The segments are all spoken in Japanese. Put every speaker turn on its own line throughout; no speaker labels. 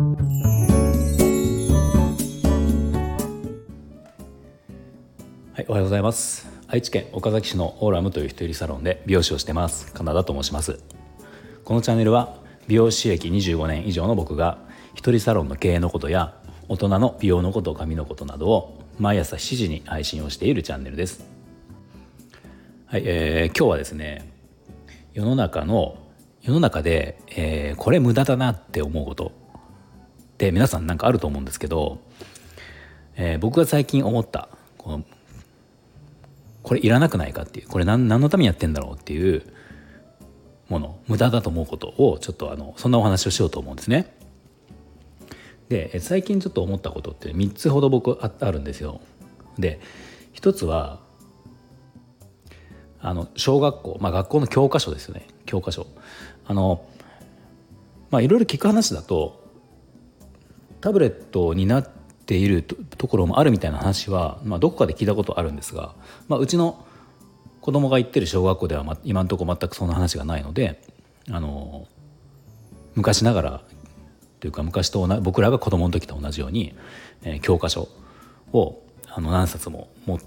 はい、おはようございます。愛知県岡崎市のオーラムという一人サロンで美容師をしてます。カナダと申します。このチャンネルは美容師歴25年以上の僕が一人サロンの経営のことや大人の美容のこと髪のことなどを毎朝7時に配信をしているチャンネルです。はい、えー、今日はですね世の中の世の中で、えー、これ無駄だなって思うこと。って皆さんなんかあると思うんですけど、えー、僕が最近思ったこのこれいらなくないかっていうこれ何何のためにやってんだろうっていうもの無駄だと思うことをちょっとあのそんなお話をしようと思うんですね。で最近ちょっと思ったことって3つほど僕ああるんですよ。で1つはあの小学校、まあ、学校の教科書ですよね教科書。あのまあいろいろ聞く話だとタブレットになっているところもあるみたいな話は、まあ、どこかで聞いたことあるんですが、まあ、うちの子供が行ってる小学校では、ま、今のところ全くそんな話がないのであの昔ながらというか昔と僕らが子供の時と同じように、えー、教科書をあの何冊も持っ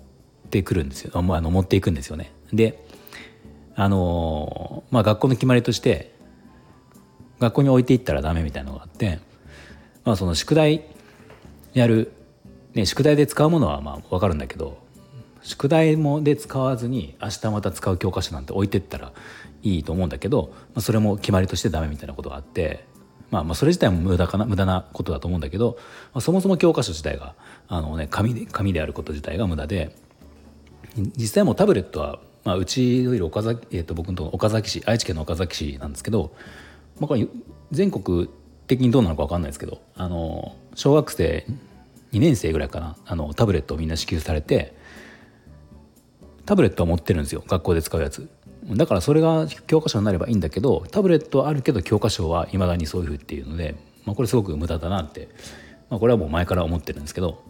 てくるんですよあの持っていくんですよね。であのまあ学校の決まりとして学校に置いていったらダメみたいなのがあって、まあ、その宿題やる、ね、宿題で使うものはまあ分かるんだけど宿題もで使わずに明日また使う教科書なんて置いてったらいいと思うんだけど、まあ、それも決まりとしてダメみたいなことがあって、まあ、まあそれ自体も無駄かな無駄なことだと思うんだけど、まあ、そもそも教科書自体があの、ね、紙で紙であること自体が無駄で実際もタブレットは、まあ、うちのいる岡崎、えー、と僕のと岡崎市愛知県の岡崎市なんですけど、まあ、これ全国的にどうなのか分かんないですけどあの小学生2年生ぐらいかなあのタブレットをみんな支給されてタブレットは持ってるんですよ学校で使うやつ。だからそれが教科書になればいいんだけどタブレットはあるけど教科書はいまだにそういうふうっていうので、まあ、これすごく無駄だなって、まあ、これはもう前から思ってるんですけど、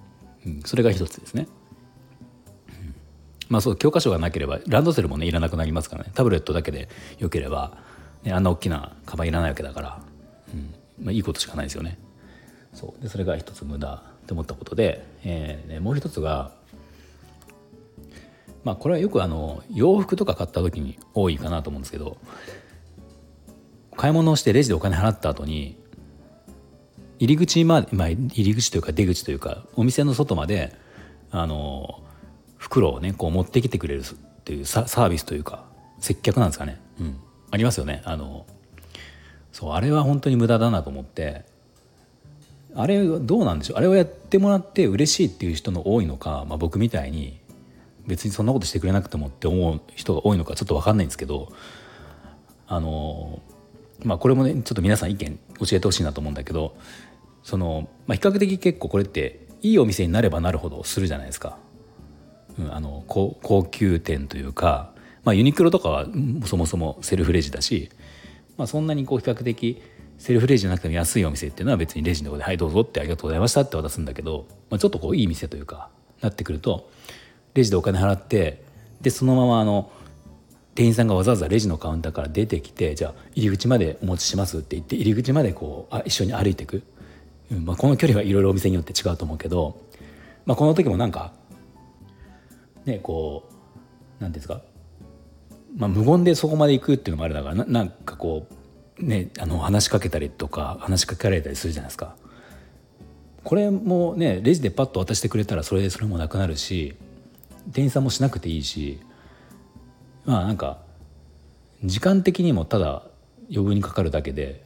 うん、それが一つですね。まあそう教科書がなければランドセルもねいらなくなりますからね。タブレットだけでよければ、ね、あんな大きなカバンいらないわけだから、まあ、いいことしかないですよね。そう。でそれが一つ無駄って思ったことで、えー、もう一つがまあこれはよくあの洋服とか買った時に多いかなと思うんですけど買い物をしてレジでお金払った後に入り口まで、まあ、入り口というか出口というかお店の外まであの袋をねこう持ってきてくれるっていうサービスというか接客なんですかね、うん、ありますよね。あのそうあれは本当に無駄だなと思ってあれどうなんでしょうあれをやってもらって嬉しいっていう人の多いのか、まあ、僕みたいに別にそんなことしてくれなくてもって思う人が多いのかちょっと分かんないんですけどあのまあこれもねちょっと皆さん意見教えてほしいなと思うんだけどその、まあ、比較的結構これっていいお店になればなるほどするじゃないですか。うん、あの高高級店というか、まあ、ユニクロとかはそもそもセルフレジだし、まあ、そんなにこう比較的セルフレジじゃなくても安いお店っていうのは別にレジのとこで「はいどうぞ」って「ありがとうございました」って渡すんだけど、まあ、ちょっとこういい店というかなってくるとレジでお金払ってでそのままあの店員さんがわざわざレジのカウンターから出てきてじゃあ入り口までお持ちしますって言って入り口までこうあ一緒に歩いていく、うんまあ、この距離はいろいろお店によって違うと思うけど、まあ、この時もなんかねこう何ですか、まあ、無言でそこまで行くっていうのもあれだからなんかこうねあの話しかけたりとか話しかけられたりするじゃないですか。これもねレジでパッと渡してくれたらそれでそれもなくなるし店員さんもしなくていいしまあなんか時間的にもただ余分にかかるだけで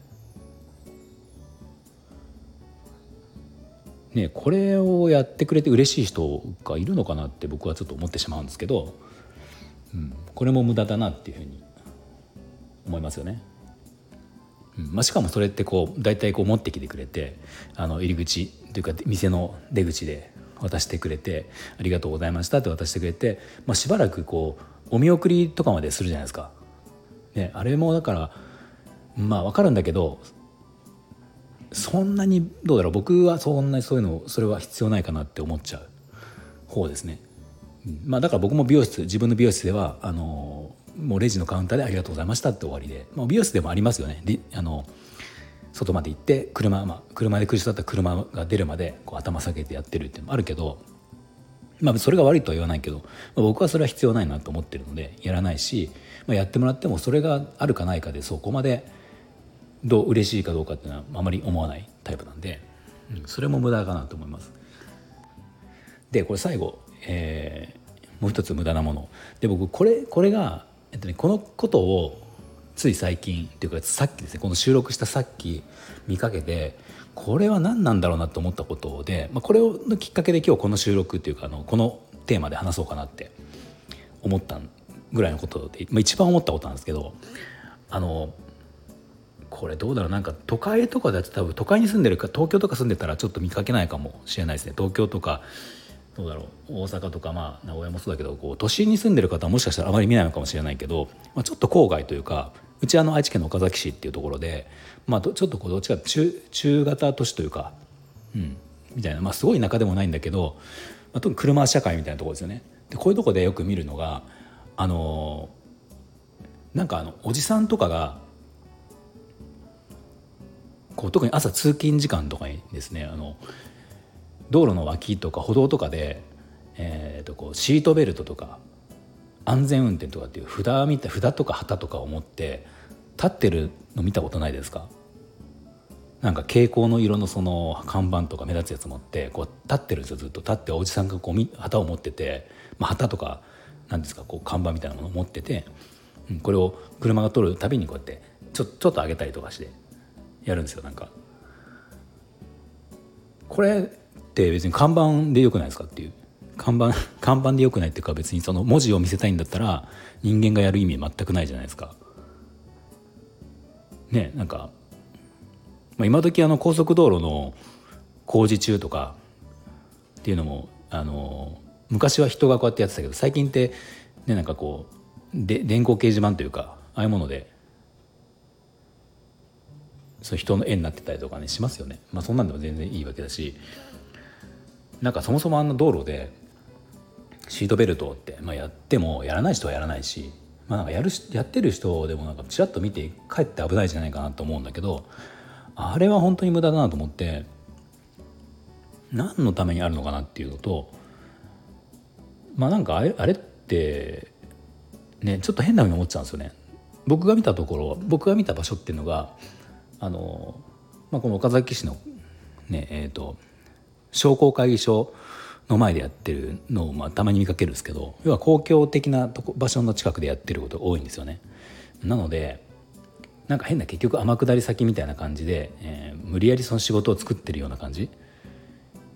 ねこれをやってくれて嬉しい人がいるのかなって僕はちょっと思ってしまうんですけど、うん、これも無駄だなっていうふうに思いますよね。うんまあ、しかもそれってこう大体こう持ってきてくれてあの入り口というか店の出口で渡してくれて「ありがとうございました」って渡してくれて、まあ、しばらくこうお見送りとかまでするじゃないですか。ね、あれもだからまあ分かるんだけどそんなにどうだろう僕はそんなにそういうのそれは必要ないかなって思っちゃう方ですね。まあ、だから僕も美容室自分の美容室ではあのもうレジのカウンターで「ありがとうございました」って終わりで、まあ、美容室でもありますよね。あの外まで行って車、まあ、車で苦しだったら車が出るまでこう頭下げてやってるっていうのもあるけど、まあ、それが悪いとは言わないけど、まあ、僕はそれは必要ないなと思ってるのでやらないし、まあ、やってもらってもそれがあるかないかでそこまでどう嬉しいかどうかっていうのはあまり思わないタイプなんで、うん、それも無駄かなと思います。でこれ最後、えー、もう一つ無駄なもの。で僕これこれが、えっとね、このことをつい最近っていうかさっきですねこの収録したさっき見かけてこれは何なんだろうなと思ったことで、まあ、これのきっかけで今日この収録っていうかあのこのテーマで話そうかなって思ったぐらいのことで、まあ、一番思ったことなんですけどあのこれどうだろうなんか都会とかだと多分都会に住んでるか東京とか住んでたらちょっと見かけないかもしれないですね。東京とかどうだろう大阪とかまあ名古屋もそうだけどこう都心に住んでる方はもしかしたらあまり見ないのかもしれないけど、まあ、ちょっと郊外というかうちあの愛知県の岡崎市っていうところで、まあ、ちょっとこうどっちか中中型都市というか、うん、みたいな、まあ、すごい田舎でもないんだけど、まあ、特に車社会みたいなところですよね。でこういうとこでよく見るのがあのなんかあのおじさんとかがこう特に朝通勤時間とかにですねあの道路の脇とか歩道とかで、えー、とこうシートベルトとか安全運転とかっていう札見て札とか旗とかを持って立ってるの見たことないですか？なんか蛍光の色のその看板とか目立つやつ持ってこう立ってるんですよずっと立っておじさんがこう旗を持ってて、まあ、旗とかなんですかこう看板みたいなものを持ってて、うん、これを車が通るたびにこうやってちょちょっと上げたりとかしてやるんですよなんか。これって別に看板でよくないですかっていう看板 看板でよくないっていうか別にその文字を見せたいんだったら人間がやる意味全くないじゃないですか。ねなんか、まあ、今時あの高速道路の工事中とかっていうのもあの昔は人がこうやってやってたけど最近ってねなんかこうで電光掲示板というかああいうものでそう人の絵になってたりとかねしますよね。まあ、そんなんでも全然いいわけだしなんかそもそもあんな道路でシートベルトって、まあ、やってもやらない人はやらないし、まあ、なんかやるやってる人でもなんかちらっと見て帰って危ないじゃないかなと思うんだけどあれは本当に無駄だなと思って何のためにあるのかなっていうのとまあなんかあれあれってねちょっと変なふうに思っちゃうんですよね。僕が見たところ僕が見た場所っていうのがあの、まあ、この岡崎市のねえっ、ー、と商工会議所の前でやってるのをまあたまに見かけるんですけど要は公共的なとこ場所の近くでやってることが多いんですよね。なのでなんか変な結局天下り先みたいな感じで、えー、無理やりその仕事を作ってるような感じ、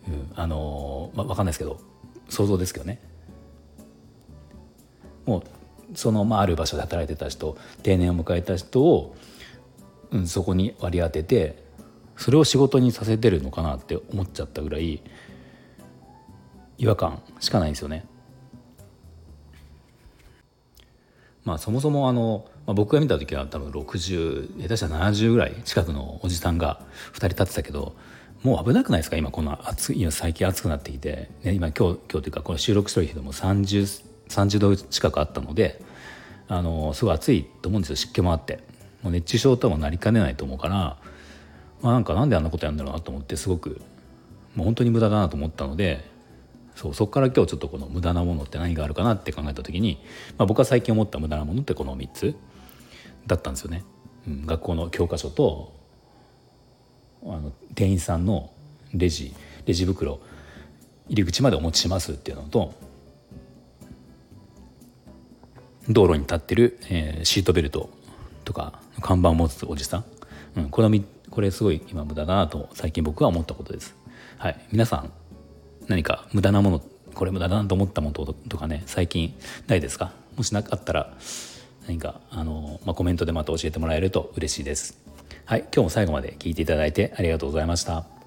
うん、あのー、まあ、分かんないですけど想像ですけどねもうその、まあ、ある場所で働いてた人定年を迎えた人を、うん、そこに割り当ててそれを仕事にさせてるのかなって思っちゃったぐらい違和感しかないんですよね。まあそもそもあの、まあ、僕が見た時は多分60下手したら70ぐらい近くのおじさんが2人立ってたけどもう危なくないですか？今この暑い最近暑くなってきて、ね、今今日今日というかこの収録してる日でも 30, 30度近くあったのであのすごい暑いと思うんですよ湿気もあって。もう熱中症ともなりかねないと思うからまあなんかなんであんなことやるんだろうなと思ってすごくもう本当に無駄だなと思ったのでそうそこから今日ちょっとこの無駄なものって何があるかなって考えた時に、まあ、僕は最近思った無駄なものってこの3つだったんですよね。うん、学校の教科書とあの店員さんのレジレジ袋入り口までお持ちしますっていうのと道路に立ってる、えー、シートベルトとか看板を持つおじさん、うん、このこれすごい今無駄だなと最近僕は思ったことです。はい、皆さん何か無駄なものこれ無駄だなと思ったものとかね最近ないですか？もしなかったら何かあの、まあ、コメントでまた教えてもらえると嬉しいです。はい、今日も最後まで聞いていただいてありがとうございました。